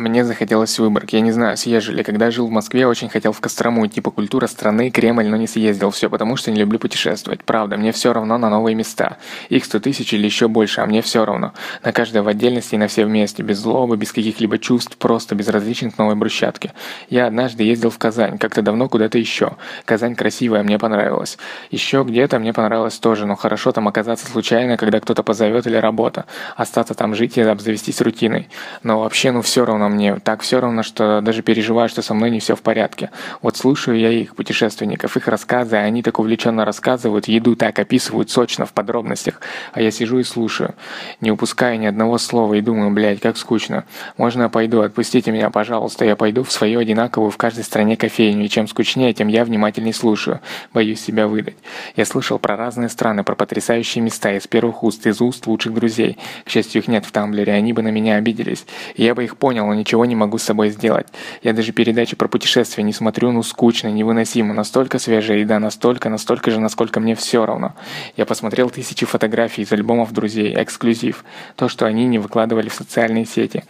Мне захотелось в Выборг. Я не знаю, съезжу ли. Когда жил в Москве, очень хотел в Кострому идти по культура страны, Кремль, но не съездил. Все потому, что не люблю путешествовать. Правда, мне все равно на новые места. Их сто тысяч или еще больше, а мне все равно. На каждое в отдельности и на все вместе. Без злобы, без каких-либо чувств, просто безразличен к новой брусчатке. Я однажды ездил в Казань, как-то давно куда-то еще. Казань красивая, мне понравилась. Еще где-то мне понравилось тоже, но хорошо там оказаться случайно, когда кто-то позовет или работа. Остаться там жить и обзавестись рутиной. Но вообще, ну все равно мне так все равно, что даже переживаю, что со мной не все в порядке. Вот слушаю я их, путешественников, их рассказы, а они так увлеченно рассказывают, еду так описывают сочно в подробностях, а я сижу и слушаю, не упуская ни одного слова и думаю, блядь, как скучно. Можно я пойду, отпустите меня, пожалуйста, я пойду в свою одинаковую в каждой стране кофейню, и чем скучнее, тем я внимательней слушаю, боюсь себя выдать. Я слышал про разные страны, про потрясающие места из первых уст, из уст лучших друзей. К счастью, их нет в Тамблере, они бы на меня обиделись. И я бы их понял, но ничего не могу с собой сделать. Я даже передачи про путешествия не смотрю, ну скучно, невыносимо. Настолько свежая еда, настолько, настолько же, насколько мне все равно. Я посмотрел тысячи фотографий из альбомов друзей, эксклюзив. То, что они не выкладывали в социальные сети.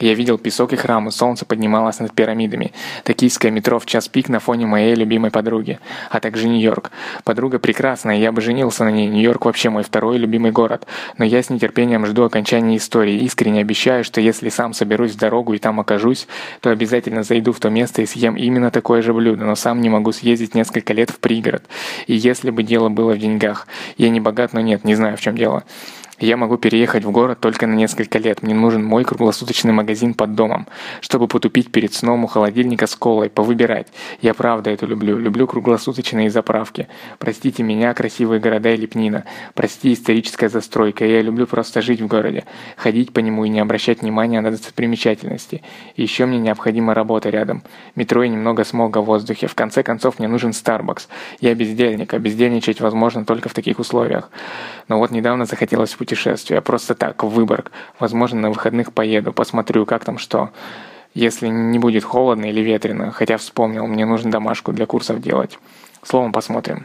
Я видел песок и храмы, солнце поднималось над пирамидами. Токийское метро в час пик на фоне моей любимой подруги. А также Нью-Йорк. Подруга прекрасная, я бы женился на ней. Нью-Йорк вообще мой второй любимый город. Но я с нетерпением жду окончания истории. Искренне обещаю, что если сам соберусь в дорогу и там окажусь, то обязательно зайду в то место и съем именно такое же блюдо. Но сам не могу съездить несколько лет в пригород. И если бы дело было в деньгах. Я не богат, но нет, не знаю в чем дело. Я могу переехать в город только на несколько лет. Мне нужен мой круглосуточный магазин под домом, чтобы потупить перед сном у холодильника с колой, повыбирать. Я правда это люблю. Люблю круглосуточные заправки. Простите меня, красивые города и лепнина. Прости, историческая застройка. Я люблю просто жить в городе, ходить по нему и не обращать внимания на достопримечательности. И еще мне необходима работа рядом. Метро и немного смога в воздухе. В конце концов, мне нужен Starbucks. Я бездельник, а бездельничать возможно только в таких условиях. Но вот недавно захотелось в путешествие, просто так, в Выборг. Возможно, на выходных поеду, посмотрю, как там что. Если не будет холодно или ветрено, хотя вспомнил, мне нужно домашку для курсов делать. Словом, посмотрим.